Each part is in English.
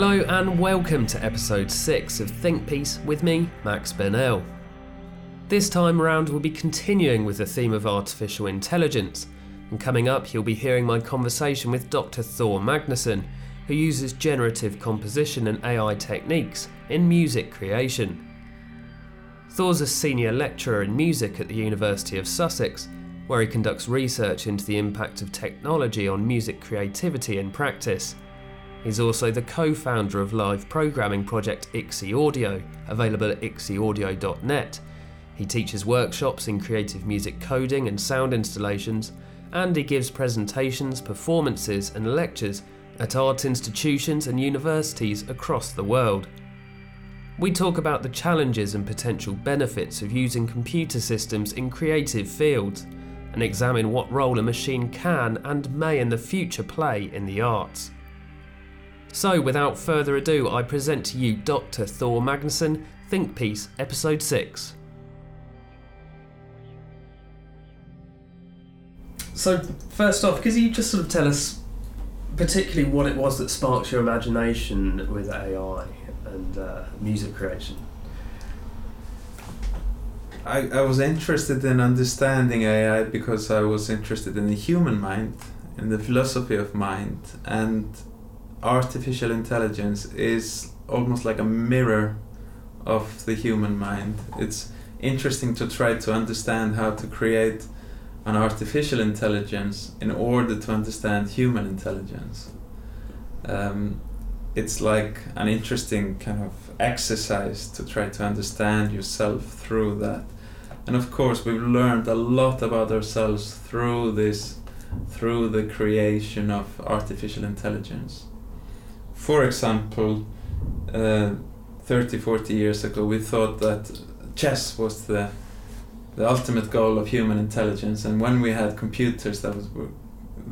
Hello and welcome to episode 6 of Think Piece with me, Max Burnell. This time around, we'll be continuing with the theme of artificial intelligence, and coming up, you'll be hearing my conversation with Dr. Thor Magnusson, who uses generative composition and AI techniques in music creation. Thor's a senior lecturer in music at the University of Sussex, where he conducts research into the impact of technology on music creativity and practice. He's also the co founder of live programming project IXI Audio, available at ixiaudio.net. He teaches workshops in creative music coding and sound installations, and he gives presentations, performances, and lectures at art institutions and universities across the world. We talk about the challenges and potential benefits of using computer systems in creative fields and examine what role a machine can and may in the future play in the arts. So, without further ado, I present to you Dr. Thor Magnusson, Think Piece, Episode 6. So, first off, could you just sort of tell us particularly what it was that sparked your imagination with AI and uh, music creation? I, I was interested in understanding AI because I was interested in the human mind, in the philosophy of mind, and artificial intelligence is almost like a mirror of the human mind. It's interesting to try to understand how to create an artificial intelligence in order to understand human intelligence. Um, it's like an interesting kind of exercise to try to understand yourself through that. And of course, we've learned a lot about ourselves through this, through the creation of artificial intelligence. For example, uh, 30, 40 years ago, we thought that chess was the the ultimate goal of human intelligence, and when we had computers that was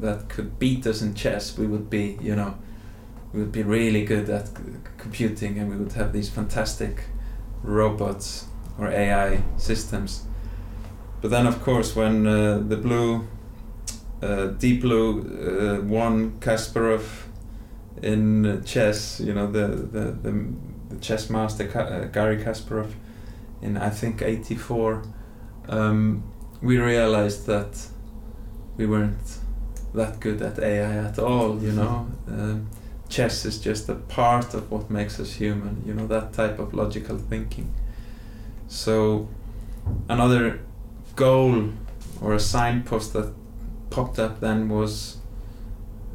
that could beat us in chess, we would be, you know, we would be really good at computing, and we would have these fantastic robots or AI systems. But then, of course, when uh, the blue, uh, Deep Blue, uh, won Kasparov in chess, you know, the the the, the chess master uh, Garry Kasparov, in I think '84, um, we realized that we weren't that good at AI at all. You know, um, chess is just a part of what makes us human. You know, that type of logical thinking. So, another goal or a signpost that popped up then was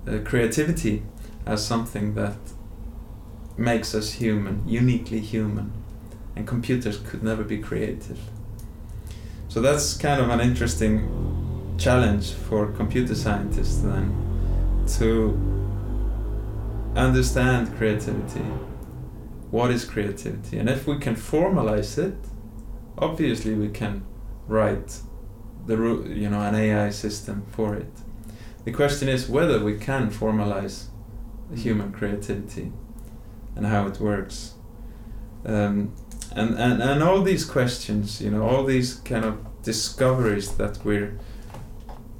uh, creativity as something that makes us human, uniquely human, and computers could never be creative. So that's kind of an interesting challenge for computer scientists then to understand creativity. What is creativity? And if we can formalize it, obviously we can write the you know an AI system for it. The question is whether we can formalize human creativity and how it works. Um, and, and, and all these questions, you know, all these kind of discoveries that we're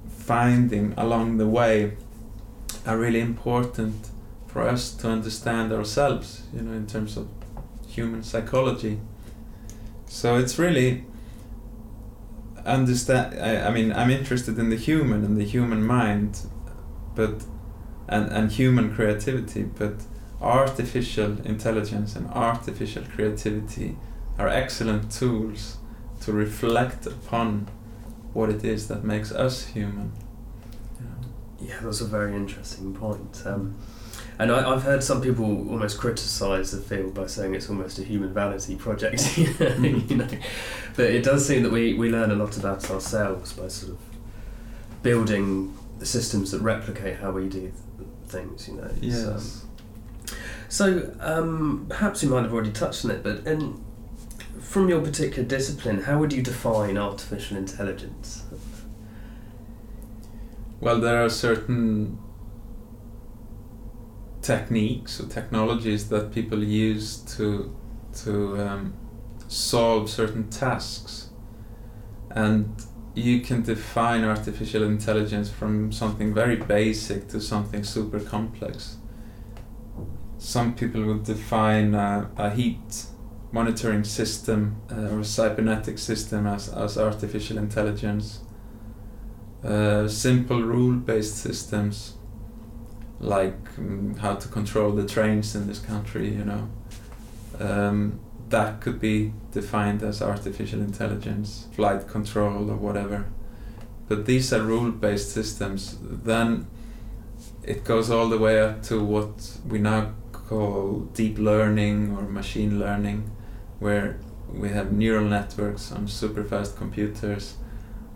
finding along the way are really important for us to understand ourselves, you know, in terms of human psychology. So it's really understand. I, I mean, I'm interested in the human and the human mind, but and, and human creativity, but artificial intelligence and artificial creativity are excellent tools to reflect upon what it is that makes us human. Yeah, that's a very interesting point. Um, and I, have heard some people almost criticise the field by saying it's almost a human vanity project, you know. But it does seem that we, we learn a lot about ourselves by sort of building systems that replicate how we do things, you know. Yes. Um, so um, perhaps you might have already touched on it, but in, from your particular discipline, how would you define artificial intelligence? Well, there are certain techniques or technologies that people use to to um, solve certain tasks, and you can define artificial intelligence from something very basic to something super complex. some people would define uh, a heat monitoring system uh, or a cybernetic system as, as artificial intelligence. Uh, simple rule-based systems like um, how to control the trains in this country, you know, um, that could be defined as artificial intelligence, flight control or whatever. But these are rule-based systems. Then it goes all the way up to what we now call deep learning or machine learning, where we have neural networks on super fast computers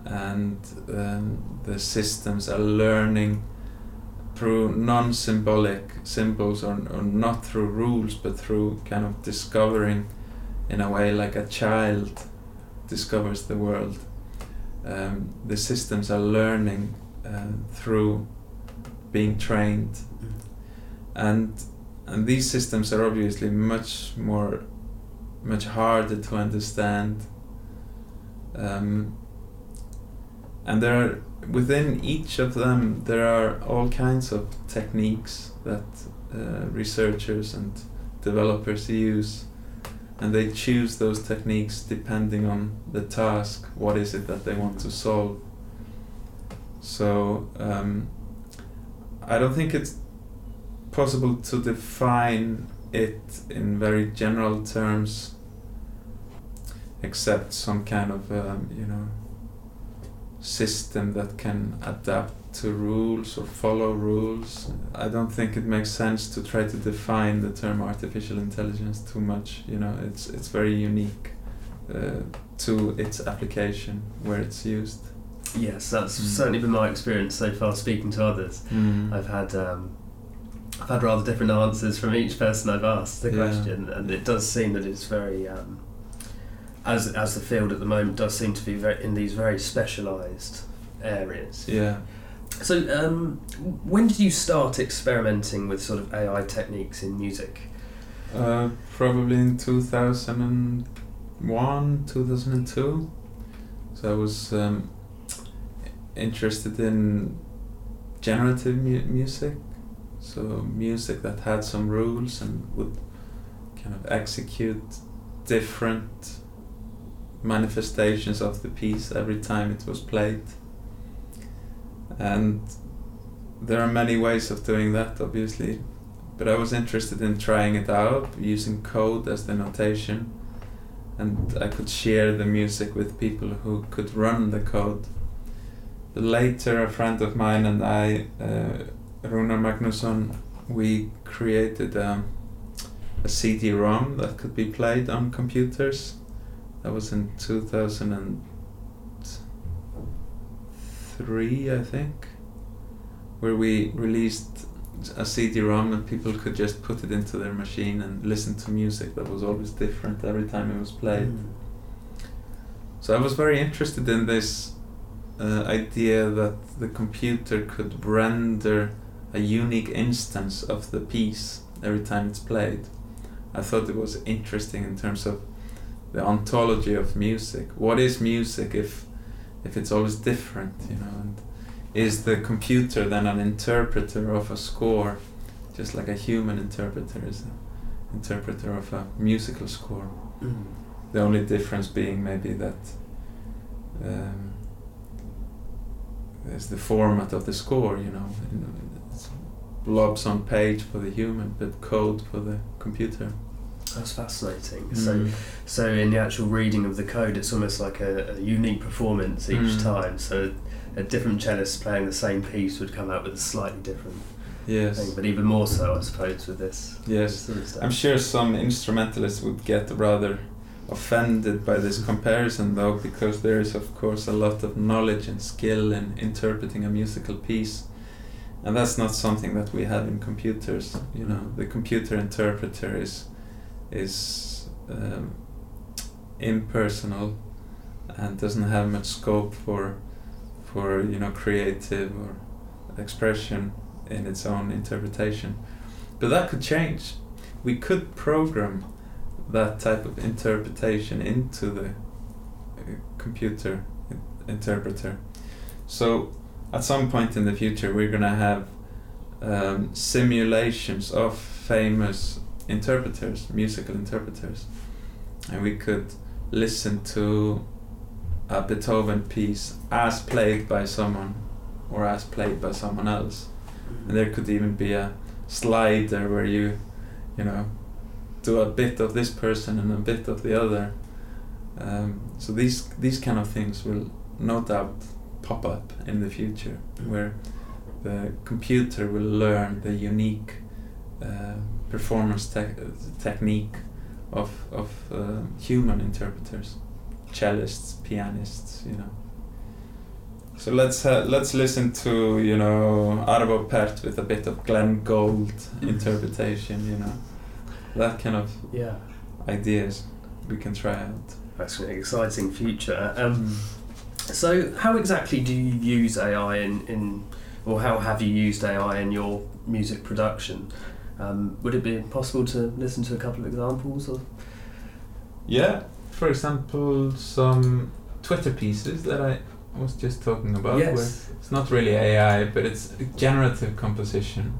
and um, the systems are learning through non-symbolic symbols or, or not through rules but through kind of discovering in a way like a child discovers the world. Um, the systems are learning uh, through being trained. Mm. and and these systems are obviously much more much harder to understand. Um, and there are within each of them there are all kinds of techniques that uh, researchers and developers use and they choose those techniques depending on the task what is it that they want to solve. So um, i don't think it's possible to define it in very general terms except some kind of um, you know system that can adapt to rules or follow rules. I don't think it makes sense to try to define the term artificial intelligence too much. You know, it's it's very unique uh, to its application where it's used. Yes, that's mm. certainly been my experience so far. Speaking to others, mm. I've had um, I've had rather different answers from each person I've asked the yeah. question, and it does seem that it's very um, as as the field at the moment does seem to be very in these very specialised areas. Yeah. So, um, when did you start experimenting with sort of AI techniques in music? Uh, probably in two thousand and one, two thousand and two. So I was um, interested in generative mu- music, so music that had some rules and would kind of execute different manifestations of the piece every time it was played. And there are many ways of doing that, obviously, but I was interested in trying it out using code as the notation, and I could share the music with people who could run the code. Later, a friend of mine and I, uh, Runar Magnusson, we created a, a CD-ROM that could be played on computers. That was in 2003, I think, where we released a CD-ROM and people could just put it into their machine and listen to music that was always different every time it was played. Mm. So I was very interested in this uh, idea that the computer could render a unique instance of the piece every time it's played. I thought it was interesting in terms of the ontology of music. What is music if if it's always different, you know? And is the computer then an interpreter of a score, just like a human interpreter is an interpreter of a musical score? Mm. The only difference being maybe that um, there's the format of the score, you know, it's blobs on page for the human, but code for the computer. That's fascinating. Mm. So, so in the actual reading of the code, it's almost like a, a unique performance each mm. time. So, a different cellist playing the same piece would come out with a slightly different yes. thing. But even more so, I suppose, with this. Yes, I'm sure some instrumentalists would get rather offended by this comparison, though, because there is, of course, a lot of knowledge and skill in interpreting a musical piece. And that's not something that we have in computers. You know, the computer interpreter is is um, impersonal and doesn't have much scope for for you know creative or expression in its own interpretation. But that could change. We could program that type of interpretation into the uh, computer interpreter. So at some point in the future we're going to have um, simulations of famous interpreters, musical interpreters, and we could listen to a Beethoven piece as played by someone or as played by someone else. And there could even be a slider where you, you know, do a bit of this person and a bit of the other. Um, so these these kind of things will no doubt pop up in the future, where the computer will learn the unique uh, performance te- technique of of uh, human interpreters, cellists, pianists, you know. So let's uh, let's listen to you know Arvo Pärt with a bit of Glenn Gould interpretation, you know, that kind of yeah ideas we can try out. That's an exciting future. Um, so, how exactly do you use AI in, in, or how have you used AI in your music production? Um, would it be possible to listen to a couple of examples of? Yeah, for example, some Twitter pieces that I was just talking about. Yes. It's not really AI, but it's generative composition.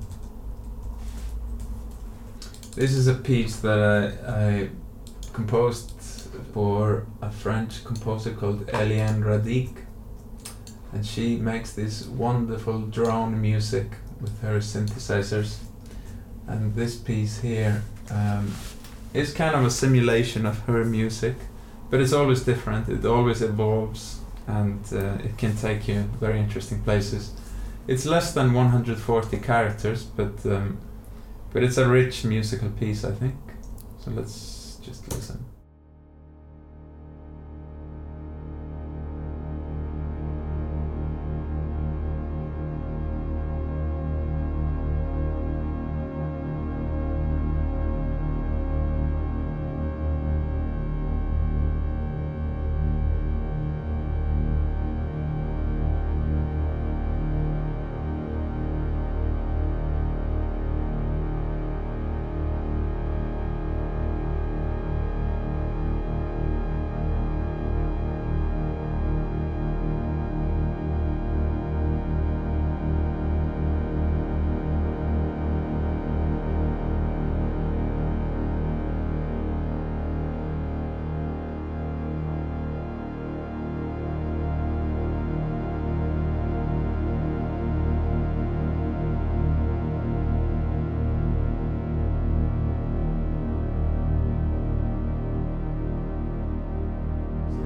This is a piece that I, I composed for a French composer called Eliane Radigue. And she makes this wonderful drone music with her synthesizers. And this piece here um, is kind of a simulation of her music, but it's always different, it always evolves, and uh, it can take you very interesting places. It's less than 140 characters, but um, but it's a rich musical piece, I think. So let's just listen.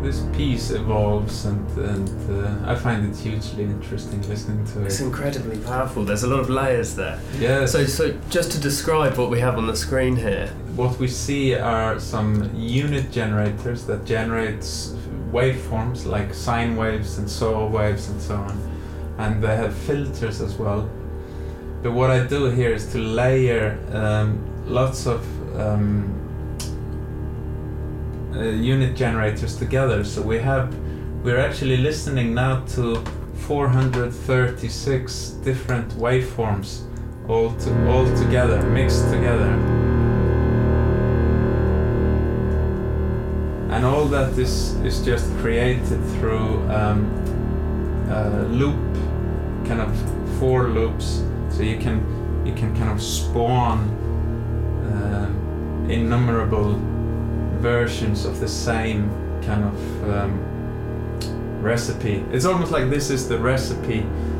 This piece evolves, and and uh, I find it hugely interesting listening to it. It's incredibly powerful. There's a lot of layers there. Yeah. So, so just to describe what we have on the screen here. what we see are some unit generators that generates waveforms like sine waves and saw waves and so on, and they have filters as well. But what I do here is to layer um, lots of um, unit generators together. So we have, we're actually listening now to 436 different waveforms, all to, all together, mixed together. and all that is is just created through um, uh, loop kind of four loops so you can you can kind of spawn um, innumerable versions of the same kind of um, recipe it's almost like this is the recipe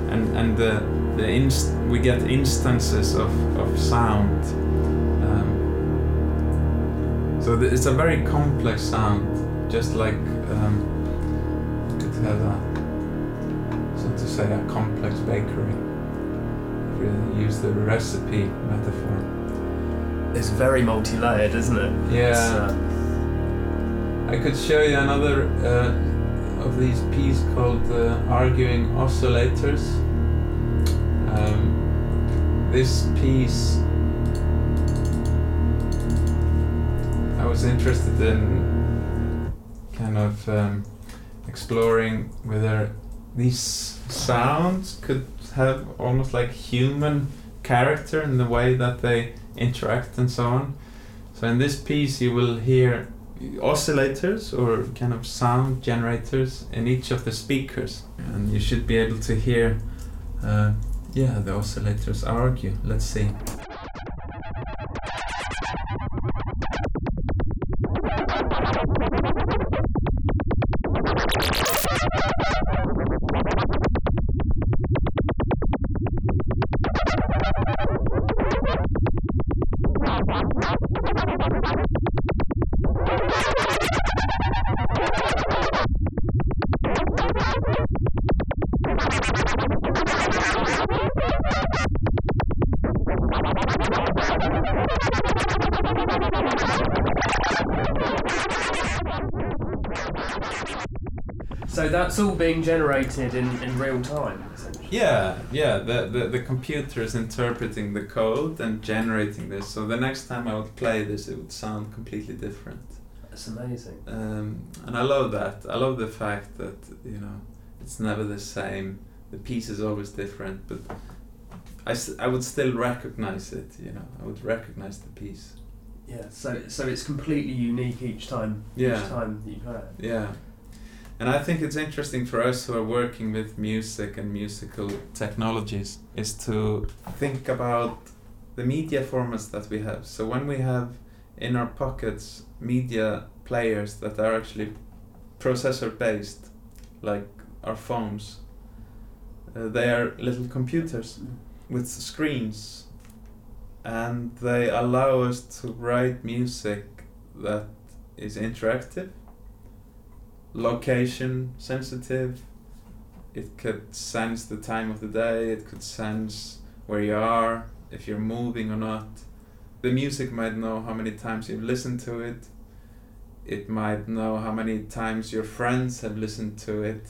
and and the the inst- we get instances of, of sound um, so th- it's a very complex sound, just like um, could have a, so to say, a complex bakery. If you use the recipe metaphor. It's very multi-layered, isn't it? Yeah. I could show you another uh, of these pieces called uh, Arguing Oscillators. Um, this piece I was interested in kind of um, exploring whether these sounds could have almost like human character in the way that they interact and so on. So in this piece you will hear oscillators or kind of sound generators in each of the speakers and you should be able to hear uh, Yeah, the oscillators argue. Let's see. That's all being generated in, in real time, essentially. Yeah, yeah. The, the the computer is interpreting the code and generating this. So the next time I would play this, it would sound completely different. That's amazing. Um, and I love that. I love the fact that you know it's never the same. The piece is always different, but I, s- I would still recognize it. You know, I would recognize the piece. Yeah. So so it's completely unique each time. Yeah. Each time that you play it. Yeah. And I think it's interesting for us who are working with music and musical technologies is to think about the media formats that we have. So when we have in our pockets media players that are actually processor based, like our phones, uh, they are little computers with screens and they allow us to write music that is interactive location sensitive. It could sense the time of the day it could sense where you are if you're moving or not. The music might know how many times you've listened to it. It might know how many times your friends have listened to it.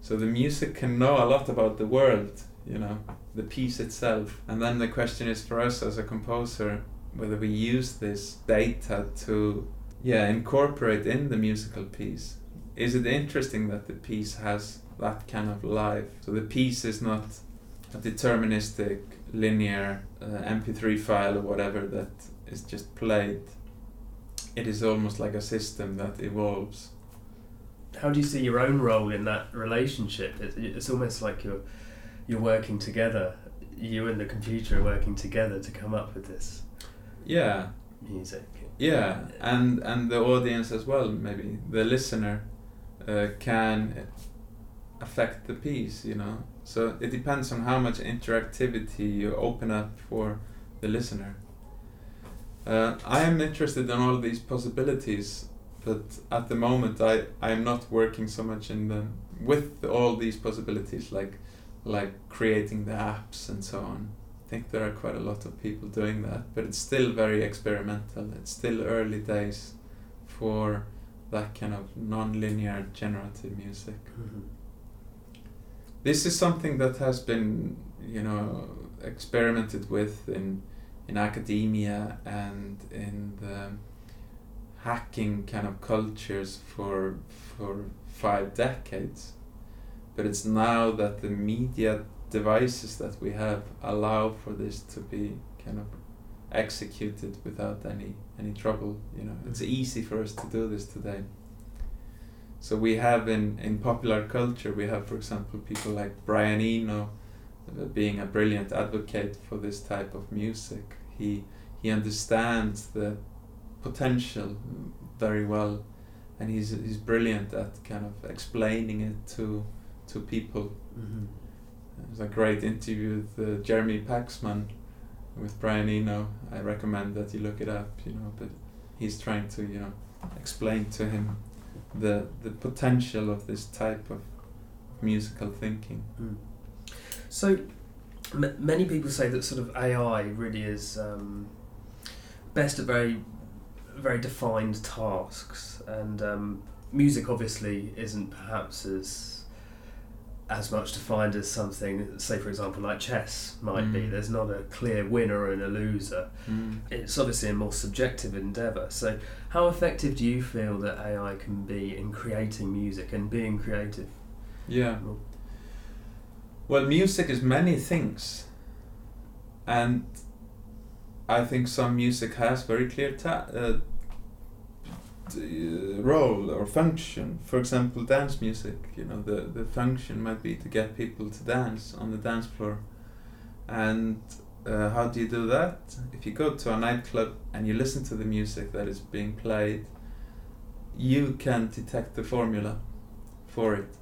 So the music can know a lot about the world you know the piece itself. And then the question is for us as a composer whether we use this data to yeah incorporate in the musical piece is it interesting that the piece has that kind of life so the piece is not a deterministic linear uh, mp3 file or whatever that is just played it is almost like a system that evolves How do you see your own role in that relationship? It's, it's almost like you're you're working together. You and the computer are working together to come up with this yeah music. Yeah and and the audience as well maybe the listener uh, can affect the piece you know? So it depends on how much interactivity you open up for the listener. Uh, i am interested in all these possibilities but at the moment i i am not working so much in the with all these possibilities like like creating the apps and so on think there are quite a lot of people doing that, but it's still very experimental. It's still early days for that kind of non-linear generative music. Mhm. This is something that has been, you know, experimented with in in academia and in the hacking kind of cultures for for five decades. But it's now that the media devices that we have allow for this to be kind of executed without any any trouble you know. It's easy for us to do this today. So we have in in popular culture we have for example people like Brian Eno uh, being a brilliant advocate for this type of music. He he understands the potential very well and he's he's brilliant at kind of explaining it to to people. Mhm. There's a great interview with uh, Jeremy Paxman with Brian Eno. I recommend that you look it up, you know, but he's trying to, you know, explain to him the the potential of this type of musical thinking. Mm. So, m- many people say that sort of AI really is um, best at very, very defined tasks, and um, music obviously isn't perhaps as as much defined as something, say for example, like chess might be. Mm. There's not a clear winner and a loser. It's obviously a more subjective endeavour. So, how effective do you feel that AI can be in creating music and being creative? Yeah. Well, music is many things, and I think some music has very clear ta- uh, role or function. For example, dance music. You know, the the function might be to get people to dance on the dance floor, And uh, how do you do that? If you go to a nightclub and you listen to the music that is being played, you can detect the formula for it.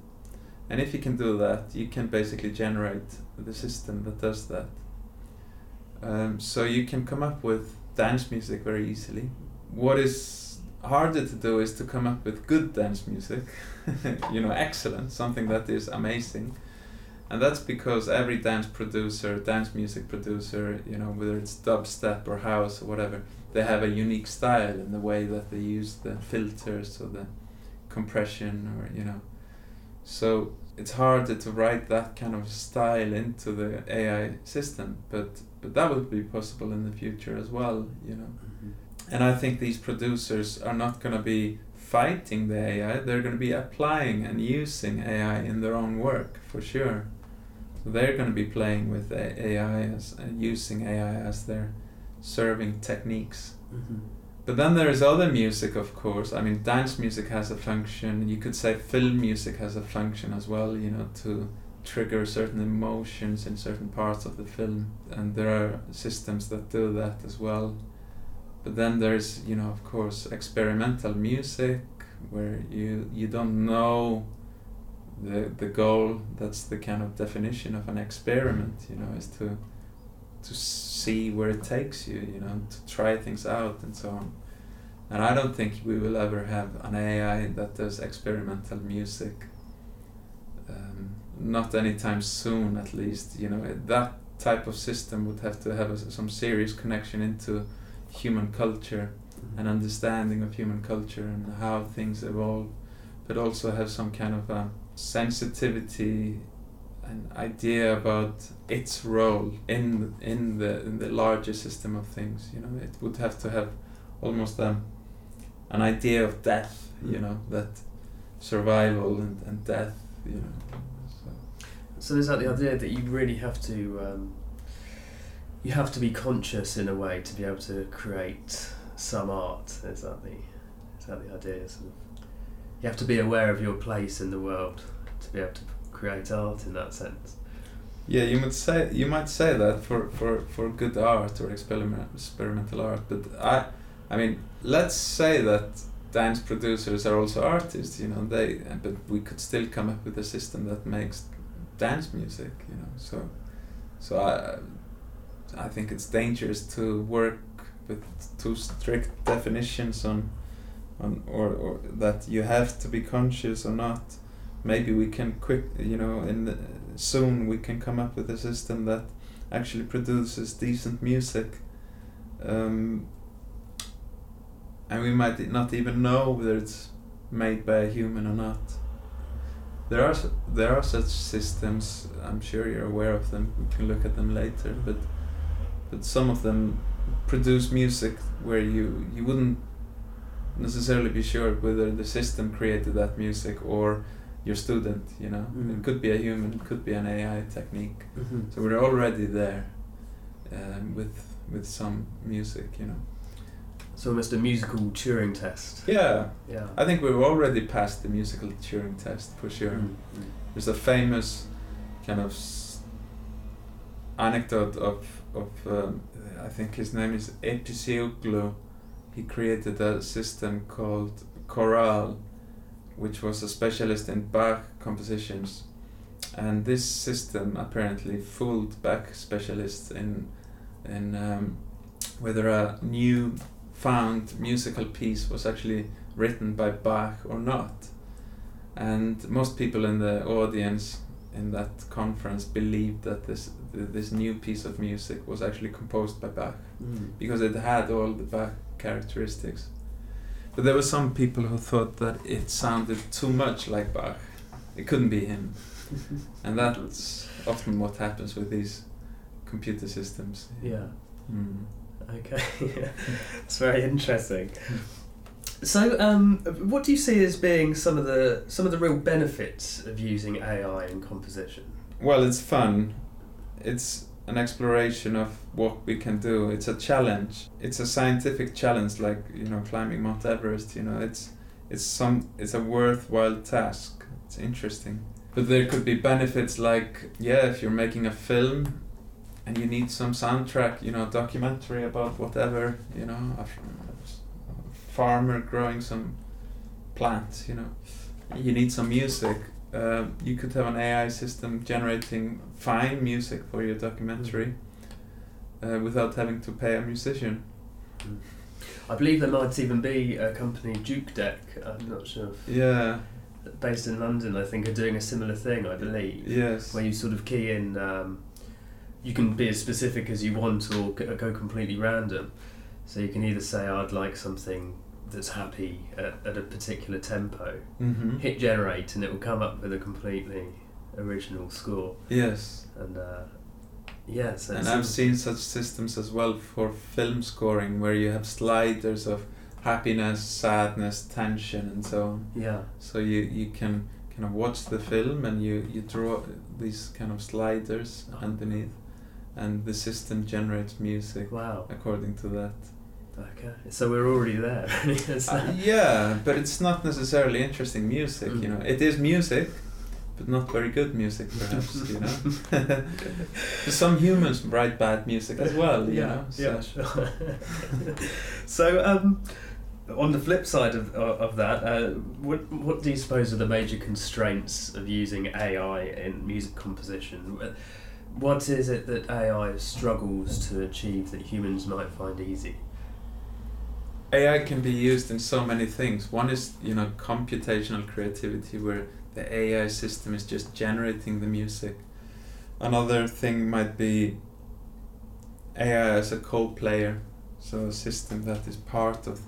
And if you can do that, you can basically generate the system that does that. Um, so you can come up with dance music very easily. What is harder to do is to come up with good dance music, you know, excellent, something that is amazing. And that's because every dance producer, dance music producer, you know, whether it's dubstep or house or whatever, they have a unique style in the way that they use the filters or the compression or, you know. So it's harder to write that kind of style into the AI system, but but that would be possible in the future as well, you know. Mm-hmm. And I think these producers are not going to be fighting the AI; they're going to be applying and using AI in their own work for sure. So they're going to be playing with AI as uh, using AI as their serving techniques. Mm-hmm. But then there is other music, of course. I mean, dance music has a function. You could say film music has a function as well. You know, to trigger certain emotions in certain parts of the film, and there are systems that do that as well. But then there's, you know, of course, experimental music where you you don't know the the goal. That's the kind of definition of an experiment. You know, is to to see where it takes you. You know, to try things out and so on. And I don't think we will ever have an AI that does experimental music um, not anytime soon at least you know that type of system would have to have a, some serious connection into human culture mm-hmm. and understanding of human culture and how things evolve but also have some kind of a sensitivity an idea about its role in in the in the larger system of things you know it would have to have almost a, an idea of death you mm. know that survival and, and death you know so there's that the idea that you really have to um, you have to be conscious in a way to be able to create some art. Is that the is that the idea? Sort of, you have to be aware of your place in the world to be able to create art in that sense. Yeah, you might say you might say that for, for, for good art or experiment, experimental art, but I I mean let's say that dance producers are also artists, you know, they but we could still come up with a system that makes dance music, you know. So, so I, I think it's dangerous to work with too strict definitions on, on or or that you have to be conscious or not. Maybe we can quick, you know, in the, soon we can come up with a system that actually produces decent music. Um, and we might not even know whether it's made by a human or not. There are there are such systems. I'm sure you're aware of them. We can look at them later, but but some of them produce music where you you wouldn't necessarily be sure whether the system created that music or your student. You know, mm. it could be a human, it could be an AI technique. Mm-hmm. So we're already there um, with with some music. You know. So almost a musical Turing test. Yeah. Yeah. I think we've already passed the musical Turing test for sure. Mm-hmm. There's a famous kind of anecdote of of um, I think his name is Ebcioglu. He created a system called Chorale, which was a specialist in Bach compositions, and this system apparently fooled Bach specialists in in um, whether a new found musical piece was actually written by Bach or not. And most people in the audience in that conference believed that this this new piece of music was actually composed by Bach mm. because it had all the Bach characteristics. But there were some people who thought that it sounded too much like Bach. It couldn't be him. and that's often what happens with these computer systems. Yeah. Mm. Okay, it's very interesting. So, um, what do you see as being some of the some of the real benefits of using AI in composition? Well, it's fun. It's an exploration of what we can do. It's a challenge. It's a scientific challenge, like you know, climbing Mount Everest. You know, it's it's some it's a worthwhile task. It's interesting. But there could be benefits like yeah, if you're making a film and you need some soundtrack, you know, documentary about whatever, you know, a, farmer growing some plants, you know, you need some music. Uh, you could have an AI system generating fine music for your documentary uh, without having to pay a musician. I believe there might even be a company, Jukedeck. I'm not sure. If, Yeah. based in London, I think, are doing a similar thing. I believe. Yes. where you sort of key in. Um, you can be as specific as you want, or go completely random. So you can either say, "I'd like something that's happy at, at a particular tempo." Mm-hmm. Hit generate, and it will come up with a completely original score. Yes. And uh, yeah, so And I've seen such systems as well for film scoring where you have sliders of happiness, sadness, tension, and so on. Yeah. So you, you can kind of watch the film and you, you draw these kind of sliders Oh. underneath, and the system generates music Wow. according to that. Okay. So we're already there. Uh, yeah, but it's not necessarily interesting music, you Mm. know. It is music, but not very good music, perhaps, you know. Some humans write bad music as well, you yeah, know. So. yeah, sure. so, um, on the flip side of, of of that, uh, what what do you suppose are the major constraints of using AI in music composition? What is it that AI struggles to achieve that humans might find easy? AI can be used in so many things. One is, you know, computational creativity where the AI system is just generating the music. Another thing might be AI as a co-player, so a system that is part of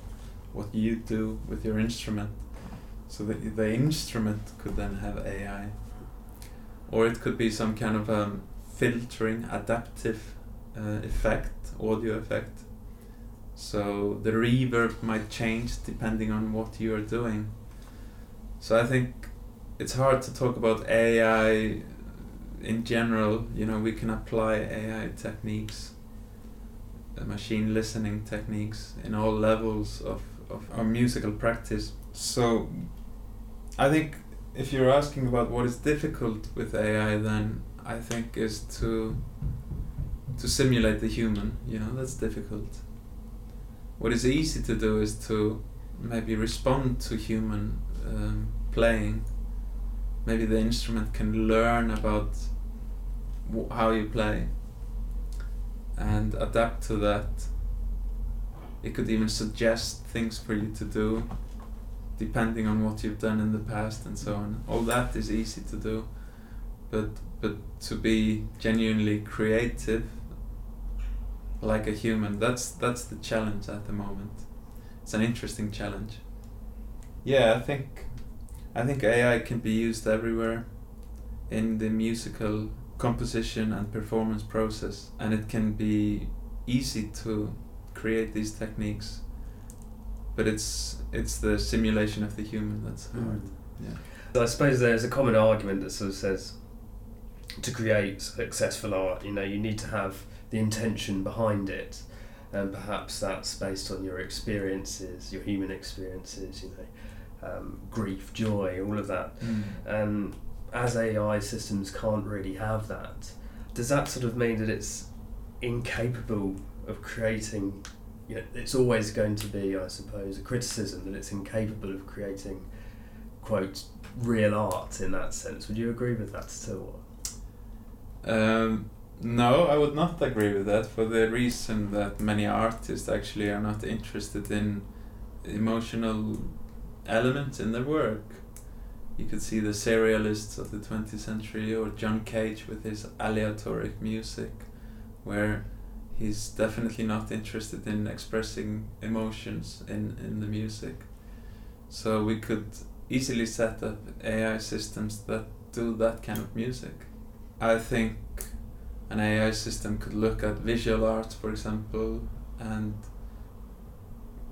what you do with your instrument. So that the instrument could then have AI. Or it could be some kind of um, filtering, adaptive uh, effect, audio effect. So the reverb might change depending on what you are doing. So I think it's hard to talk about AI in general. You know, we can apply AI techniques, uh, machine listening techniques in all levels of, of our musical practice. So I think if you're asking about what is difficult with AI, then I think is to to simulate the human. You know, that's difficult what is easy to do is to maybe respond to human um, playing. Maybe the instrument can learn about how you play and adapt to that. It could even suggest things for you to do depending on what you've done in the past and so on. All that is easy to do. But but to be genuinely creative like a human. That's that's the challenge at the moment. It's an interesting challenge. Yeah, I think I think AI can be used everywhere in the musical composition and performance process and it can be easy to create these techniques but it's it's the simulation of the human that's hmm. hard. Yeah. So I suppose there's a common argument that sort of says to create successful art, you know, you need to have the intention behind it, and perhaps that's based on your experiences, your human experiences, you know, um, grief, joy, all of that. And as AI systems can't really have that, does that sort of mean that it's incapable of creating? You know, it's always going to be, I suppose, a criticism that it's incapable of creating, quote, real art in that sense. Would you agree with that still? Um, no, I would not agree with that for the reason that many artists actually are not interested in emotional elements in their work. You could see the serialists of the 20th century or John Cage with his aleatoric music, where he's definitely not interested in expressing emotions in, in the music. So we could easily set up AI systems that do that kind of music. I think an AI system could look at visual art, for example, and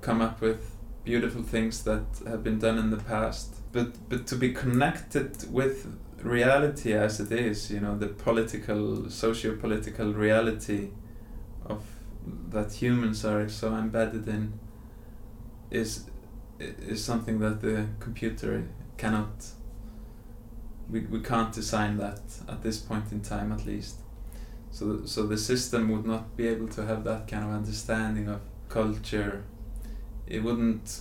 come up with beautiful things that have been done in the past. But but to be connected with reality as it is, you know, the political, socio-political reality of that humans are so embedded in, is is something that the computer cannot we, we can't design that at this point in time at least So so the system would not be able to have that kind of understanding of culture. It wouldn't.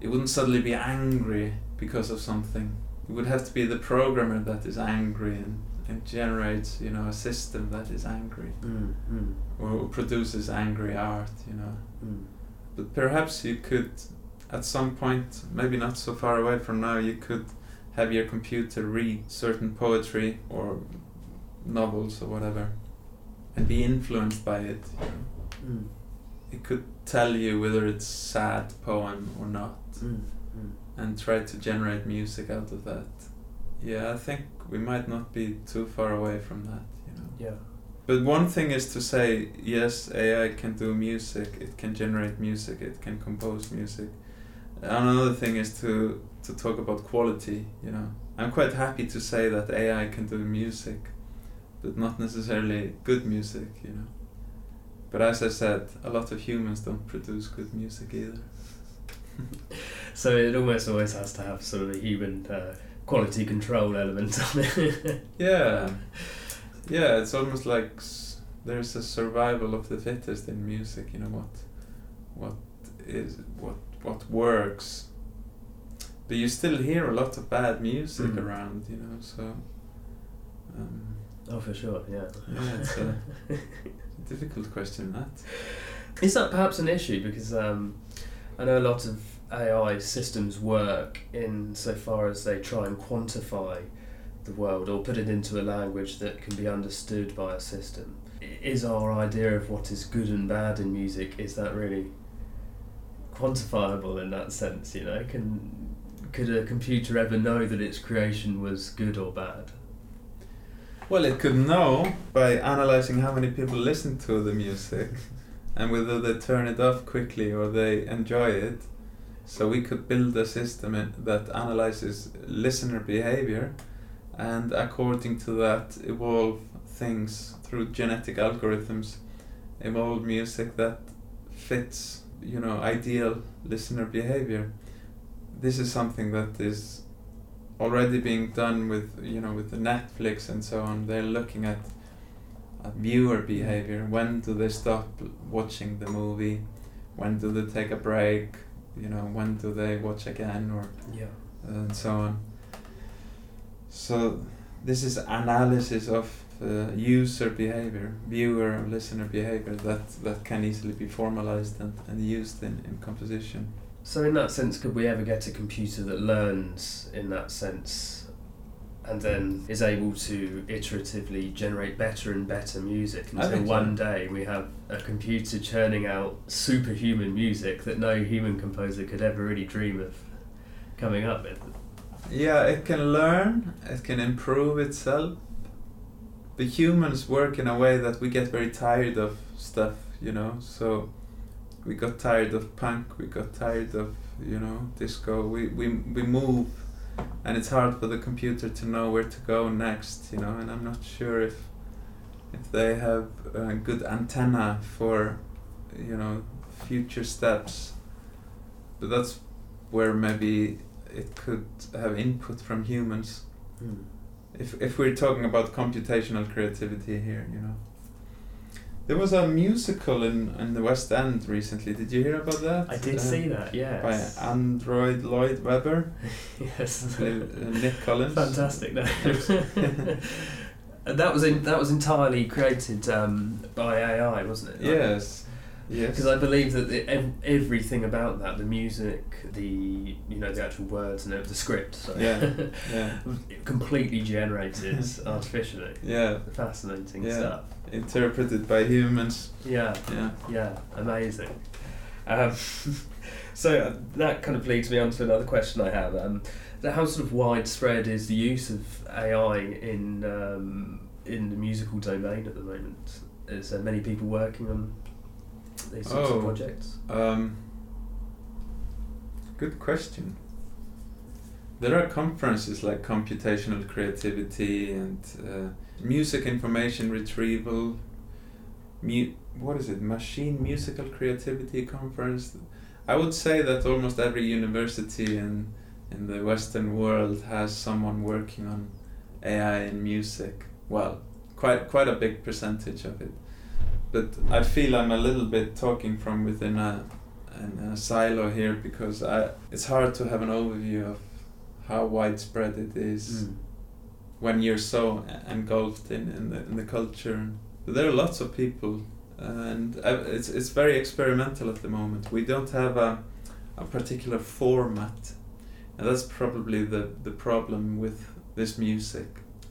It wouldn't suddenly be angry because of something. It would have to be the programmer that is angry and, and generates, you know, a system that is angry Mm, mm, or produces angry art, you know. mm. But perhaps you could, at some point, maybe not so far away from now, you could have your computer read certain poetry or novels or whatever and be influenced by it. You know. Mm, It could tell you whether it's sad poem or not mm, mm. and try to generate music out of that. Yeah, I think we might not be too far away from that, you know. Yeah. But one thing is to say, yes, AI can do music, it can generate music, it can compose music. Another thing is to, to talk about quality, you know. I'm quite happy to say that AI can do music, but not necessarily good music, you know. But as I said, a lot of humans don't produce good music either. So it almost always has to have sort of a human uh, quality control element on it. Yeah, yeah. It's almost like s- there's a survival of the fittest in music. You know what, what is what what works. But you still hear a lot of bad music Mm. around. You know, so. Um, oh, for sure. Yeah. yeah, it's a, difficult question. That. Is that perhaps an issue? Because um, I know a lot of AI systems work in so far as they try and quantify the world or put it into a language that can be understood by a system. Is our idea of what is good and bad in music is that really quantifiable in that sense? You know, can could a computer ever know that its creation was good or bad? Well, it could know by analyzing how many people listen to the music and whether they turn it off quickly or they enjoy it. So we could build a system in- that analyzes listener behavior and according to that evolve things through genetic algorithms, evolve music that fits, you know, ideal listener behavior. This is something that is already being done with you know with the Netflix and so on. They're looking at, at viewer behavior. When do they stop watching the movie? When do they take a break? You know, when do they watch again or Yeah. and so on. So this is analysis of uh, user behavior, viewer listener behavior that, that can easily be formalized and, and used in, in composition. So in that sense, could we ever get a computer that learns in that sense, and then is able to iteratively generate better and better music until so. one day we have a computer churning out superhuman music that no human composer could ever really dream of coming up with? Yeah, it can learn, it can improve itself. But humans work in a way that we get very tired of stuff, you know. So we got tired of punk, we got tired of, you know, disco. We we we move and it's hard for the computer to know where to go next, you know, and I'm not sure if if they have a good antenna for, you know, future steps. But that's where maybe it could have input from humans. Hmm. If if we're talking about computational creativity here, you know. There was a musical in, in the West End recently. Did you hear about that? I did Uh, see that. Yes. By Android Lloyd Webber, yes. Nick Collins. Fantastic. No. and that was in, that was entirely created um, by AI, wasn't it? Yes. Yes. Because I believe that the, ev- everything about that, the music, the you know the actual words and the script, sorry, Yeah, yeah. completely generated artificially. Yeah. Fascinating Yeah. stuff. Interpreted by humans. Yeah, Yeah. yeah, amazing. Um, so uh, that kind of leads me on to another question I have. Um, how sort of widespread is the use of AI in um, in the musical domain at the moment? Is there many people working on these sorts Oh. of projects? Um, good question. There are conferences like computational creativity and uh, music information retrieval. Mu- what is it? Machine musical creativity conference. I would say that almost every university in in the Western world has someone working on AI in music. Well, quite quite a big percentage of it. But I feel I'm a little bit talking from within a, a silo here because I it's hard to have an overview of how widespread it is Mm. When you're so engulfed in, in the in the culture. There are lots of people, and uh, it's it's very experimental at the moment. We don't have a a particular format, and that's probably the the problem with this music,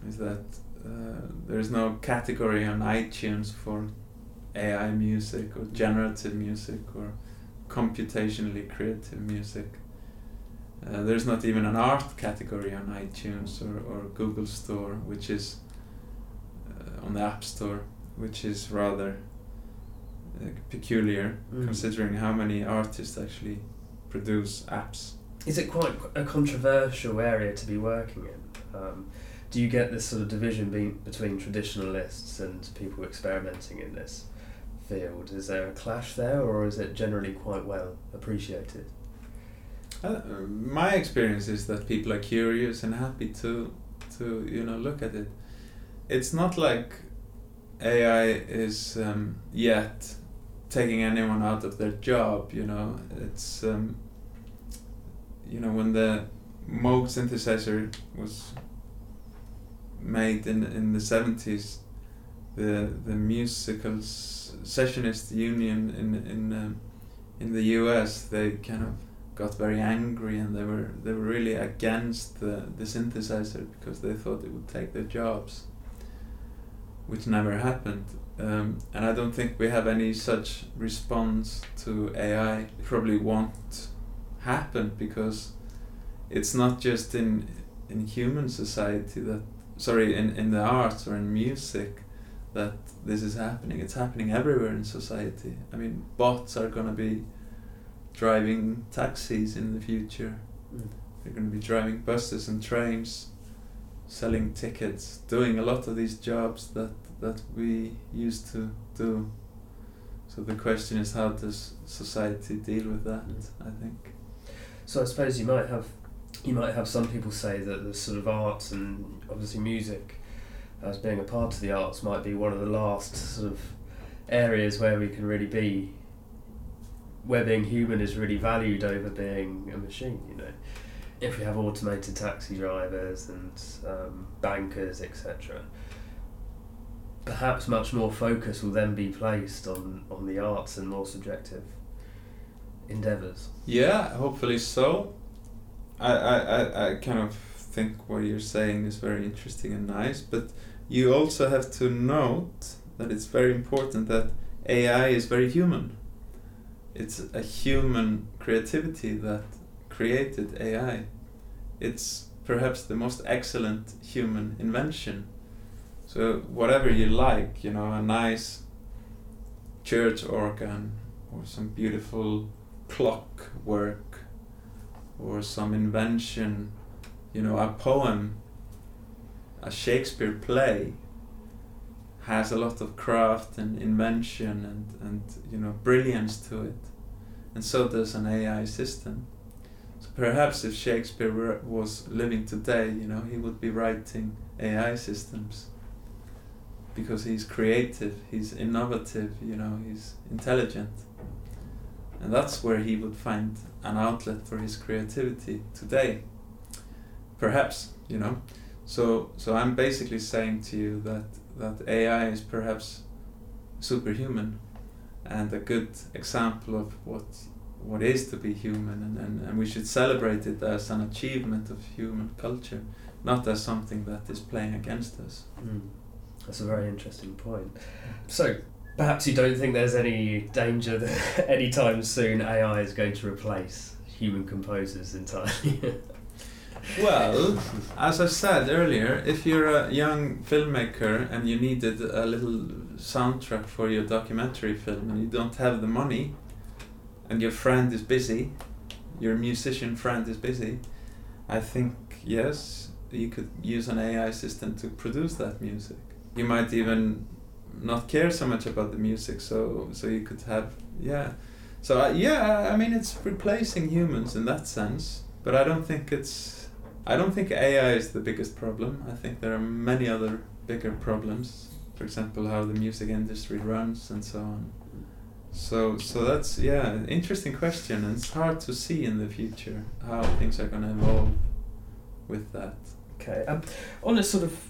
is that uh, there's no category on iTunes for AI music or generative music or computationally creative music. Uh, there's not even an art category on iTunes or, or Google Store, which is uh, on the App Store, which is rather uh, peculiar Mm. considering how many artists actually produce apps. Is it quite a controversial area to be working in? Um, do you get this sort of division be- between traditionalists and people experimenting in this field? Is there a clash there, or is it generally quite well appreciated? Uh, my experience is that people are curious and happy to to you know look at it. It's not like AI is um, yet taking anyone out of their job. You know, it's um, you know when the Moog synthesizer was made in in the seventies, the the musical sessionist union in in um, in the U.S. they kind of got very angry and they were they were really against the, the synthesizer because they thought it would take their jobs which never happened. Um, and I don't think we have any such response to AI it probably won't happen because it's not just in in human society that sorry in, in the arts or in music that this is happening. It's happening everywhere in society. I mean bots are gonna be driving taxis in the future. Mm. They're going to be driving buses and trains, selling tickets, doing a lot of these jobs that that we used to do. So the question is, how does society deal with that? Mm. I think. So I suppose you might have you might have some people say that the sort of arts and obviously music as being a part of the arts might be one of the last sort of areas where we can really be where being human is really valued over being a machine, you know. If we have automated taxi drivers and um, bankers, etc., perhaps much more focus will then be placed on, on the arts and more subjective endeavours. Yeah, hopefully so. I, I, I, I kind of think what you're saying is very interesting and nice, but you also have to note that it's very important that AI is very human. It's a human creativity that created AI. It's perhaps the most excellent human invention. So whatever you like, you know, a nice church organ or some beautiful clock work or some invention, you know, a poem, a Shakespeare play has a lot of craft and invention and, and you know brilliance to it. And so does an AI system. So perhaps if Shakespeare were, was living today, you know, he would be writing AI systems because he's creative, he's innovative, you know, he's intelligent. And that's where he would find an outlet for his creativity today. Perhaps, you know. So so I'm basically saying to you that that AI is perhaps superhuman and a good example of what what is to be human and, and, and we should celebrate it as an achievement of human culture, not as something that is playing against us. Mm. That's a very interesting point. So, perhaps you don't think there's any danger that anytime soon AI is going to replace human composers entirely. Well, as I said earlier, if you're a young filmmaker and you needed a little soundtrack for your documentary film and you don't have the money and your friend is busy, your musician friend is busy, I think yes, you could use an AI system to produce that music. You might even not care so much about the music, so so you could have yeah. So uh, yeah, I mean it's replacing humans in that sense, but I don't think it's I don't think AI is the biggest problem. I think there are many other bigger problems for example, how the music industry runs and so on. So, so that's yeah, an interesting question, and it's hard to see in the future how things are going to evolve with that. Okay, um, on a sort of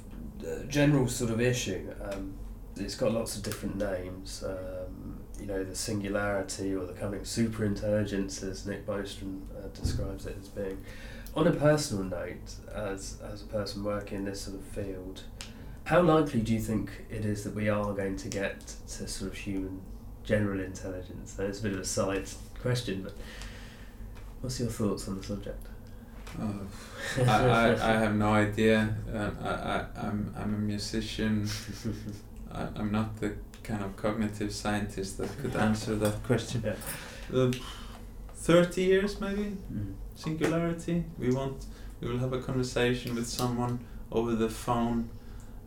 uh, general sort of issue, um, it's got lots of different names. Um, you know, the singularity or the coming super intelligence, as Nick Bostrom uh, describes it as being. On a personal note, as as a person working in this sort of field, how likely do you think it is that we are going to get to sort of human general intelligence? And it's a bit of a side question, but what's your thoughts on the subject? Oh, I, I, I have no idea. Um, I, I, I'm, I'm a musician. I, I'm not the kind of cognitive scientist that could answer that question. Yeah. Uh, 30 years maybe? Mm. Singularity. We want, we will have a conversation with someone over the phone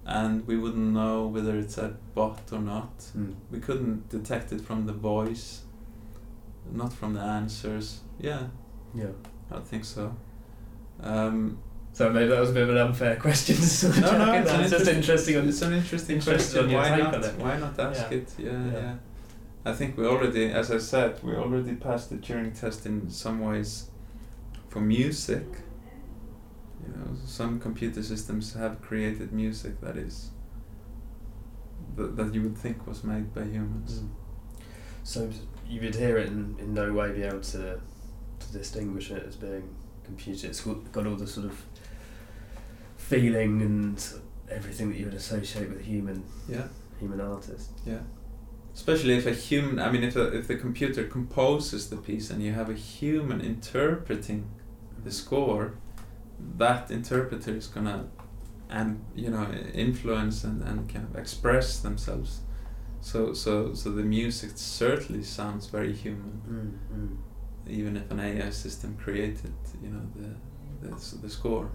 and we wouldn't know whether it's a bot or not. Mm. We couldn't detect it from the voice, not from the answers. Yeah, Yeah. I think so. Um, So maybe that was a bit of an unfair question to sort of no, no, it's in. an It's just interesting. It's an interesting interested question. on Why not? Why not ask Yeah. it? Yeah, Yeah. yeah, I think we already, as I said, we already passed the Turing test in some ways for music. You know, some computer systems have created music that is that, that you would think was made by humans. Mm. So you would hear it and in no way be able to to distinguish it as being computer. It's got got all the sort of feeling and everything that you would associate with a human Yeah, human artist. yeah. Especially if a human, I mean, if a, if the computer composes the piece and you have a human interpreting the score, that interpreter is gonna, and you know, influence and, and kind of express themselves. So so so the music certainly sounds very human, Mm, mm. even if an AI system created, you know, the the, the score.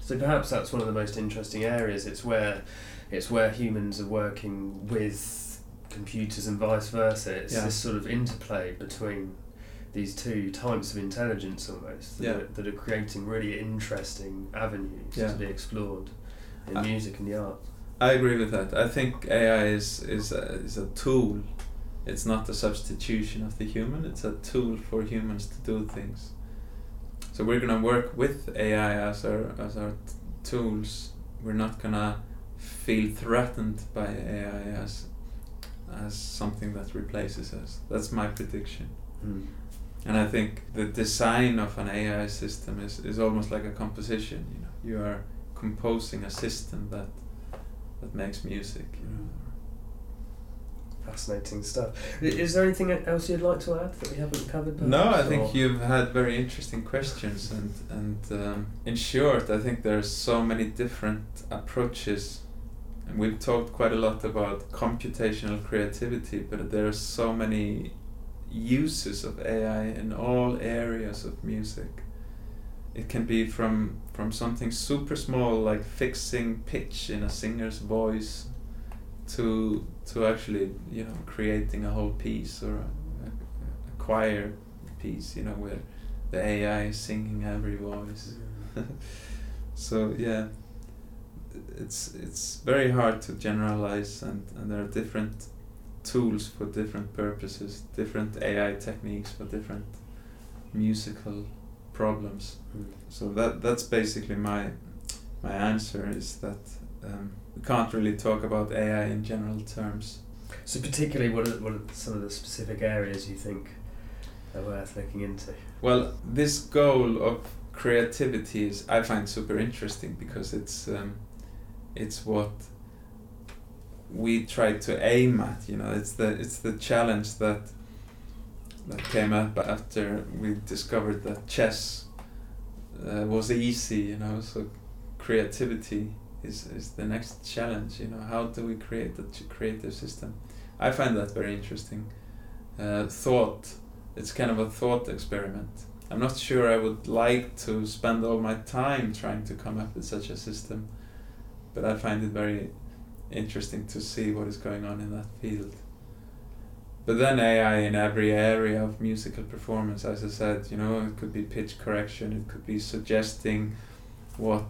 So perhaps that's one of the most interesting areas. It's where it's where humans are working with computers and vice versa. It's Yeah. this sort of interplay between these two types of intelligence almost that, Yeah. are, that are creating really interesting avenues Yeah. to be explored in Uh, music and the arts. I agree with that. I think AI is is a, is a tool. It's not a substitution of the human. It's a tool for humans to do things. So we're gonna work with AI as our as our t- tools. We're not gonna feel threatened by AI as as something that replaces us. That's my prediction. Mm. And I think the design of an AI system is, is almost like a composition. You know, you are composing a system that that makes music. You know. Fascinating stuff. Is there anything else you'd like to add that we haven't covered? No, I perhaps, think you've had very interesting questions, and and um, in short, I think there are so many different approaches, we've talked quite a lot about computational creativity, but there are so many uses of AI in all areas of music. It can be from from something super small like fixing pitch in a singer's voice, to to actually you know creating a whole piece or a, a, a choir piece, you know, where the AI is singing every voice. so yeah, it's it's very hard to generalize, and, and there are different tools for different purposes, different AI techniques for different musical problems. Mm. So that that's basically my my answer is that um, we can't really talk about AI in general terms. So particularly, what are, what are some of the specific areas you think are worth looking into? Well, this goal of creativity is I find super interesting because it's um, it's what we try to aim at. You know, it's the it's the challenge that that came up after we discovered that chess uh, was easy. You know, so creativity is is the next challenge. You know, how do we create a creative system? I find that very interesting. Uh, thought it's kind of a thought experiment. I'm not sure I would like to spend all my time trying to come up with such a system, but I find it very interesting to see what is going on in that field. But then AI in every area of musical performance, as I said, you know, it could be pitch correction, it could be suggesting what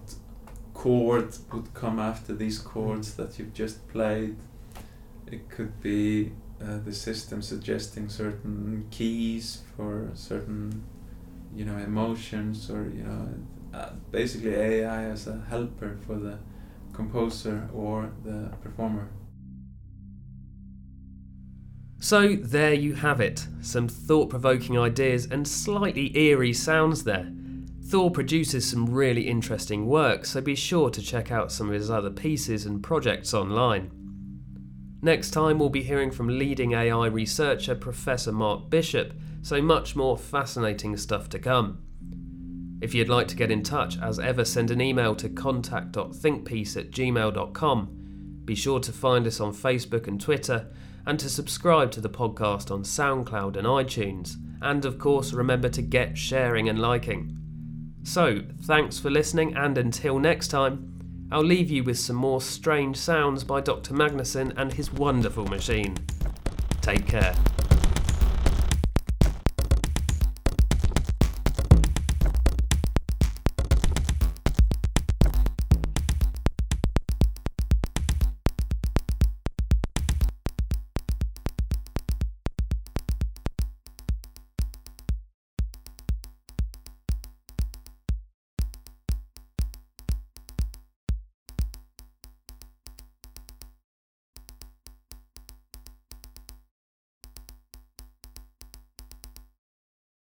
chord would come after these chords that you've just played. It could be uh, the system suggesting certain keys for certain, you know, emotions or you know, uh, basically AI as a helper for the composer or the performer. So, there you have it some thought provoking ideas and slightly eerie sounds there. Thor produces some really interesting work, so be sure to check out some of his other pieces and projects online. Next time, we'll be hearing from leading AI researcher Professor Mark Bishop, so much more fascinating stuff to come. If you'd like to get in touch, as ever, send an email to contact.thinkpiece at gmail.com. Be sure to find us on Facebook and Twitter, and to subscribe to the podcast on SoundCloud and iTunes. And of course, remember to get sharing and liking. So, thanks for listening, and until next time, I'll leave you with some more strange sounds by Dr. Magnusson and his wonderful machine. Take care.